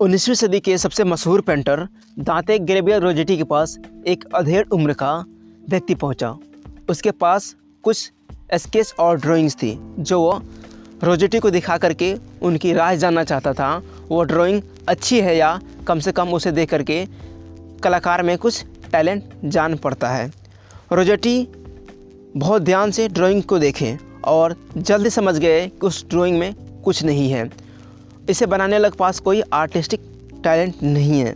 उन्नीसवीं सदी के सबसे मशहूर पेंटर दांते ग्रेबियर रोजेटी के पास एक अधेड़ उम्र का व्यक्ति पहुँचा। उसके पास कुछ स्केच और ड्राइंग्स थी, जो वो रोजेटी को दिखा करके उनकी राय जानना चाहता था। वो ड्राइंग अच्छी है या कम से कम उसे देख करके कलाकार में कुछ टैलेंट जान पड़ता है। रोजेटी बहुत ध्यान से ड्राइंग को देखें और जल्दी समझ गए कि उस ड्राइंग में कुछ नहीं है। इसे बनाने लग पास कोई आर्टिस्टिक टैलेंट नहीं है।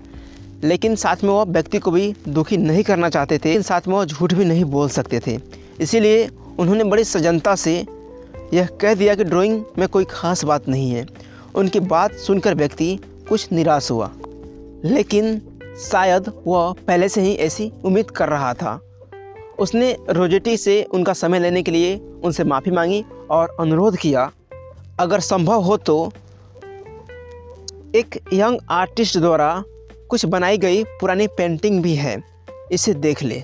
लेकिन साथ में वह व्यक्ति को भी दुखी नहीं करना चाहते थे, लेकिन साथ में वो झूठ भी नहीं बोल सकते थे। इसीलिए उन्होंने बड़ी सजनता से यह कह दिया कि ड्राइंग में कोई ख़ास बात नहीं है। उनकी बात सुनकर व्यक्ति कुछ निराश हुआ। लेकिन शायद वह पहले से ही ऐसी उम्मीद कर रहा था। उसने रोजेटी से उनका समय लेने के लिए उनसे माफ़ी मांगी और अनुरोध किया, अगर संभव हो तो एक यंग आर्टिस्ट द्वारा कुछ बनाई गई पुरानी पेंटिंग भी है। इसे देख ले।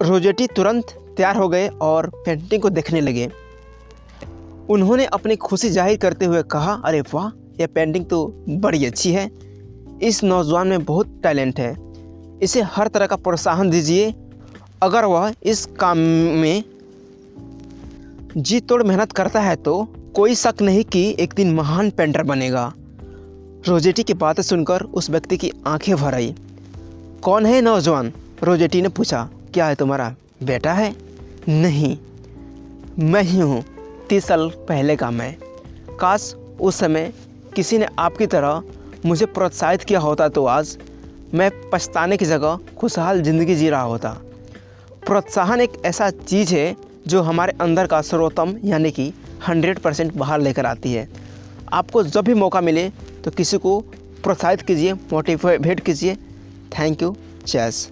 रोजेटी तुरंत तैयार हो गए और पेंटिंग को देखने लगे। उन्होंने अपनी खुशी ज़ाहिर करते हुए कहा, अरे वाह, यह पेंटिंग तो बड़ी अच्छी है। इस नौजवान में बहुत टैलेंट है। इसे हर तरह का प्रोत्साहन दीजिए। अगर वह इस काम में जी तोड़ मेहनत करता है तो कोई शक नहीं कि एक दिन महान पेंटर बनेगा। रोजेटी की बातें सुनकर उस व्यक्ति की आँखें भर आई। कौन है नौजवान? रोजेटी ने पूछा, क्या है तुम्हारा बेटा है? नहीं, मैं ही हूँ। तीस साल पहले का मैं। काश उस समय किसी ने आपकी तरह मुझे प्रोत्साहित किया होता तो आज मैं पछताने की जगह खुशहाल ज़िंदगी जी रहा होता। प्रोत्साहन एक ऐसा चीज़ है जो हमारे अंदर का सर्वोत्तम यानी कि हंड्रेड परसेंट बाहर लेकर आती है। आपको जब भी मौका मिले तो किसी को प्रोत्साहित कीजिए मोटिवेट कीजिए। Thank you chess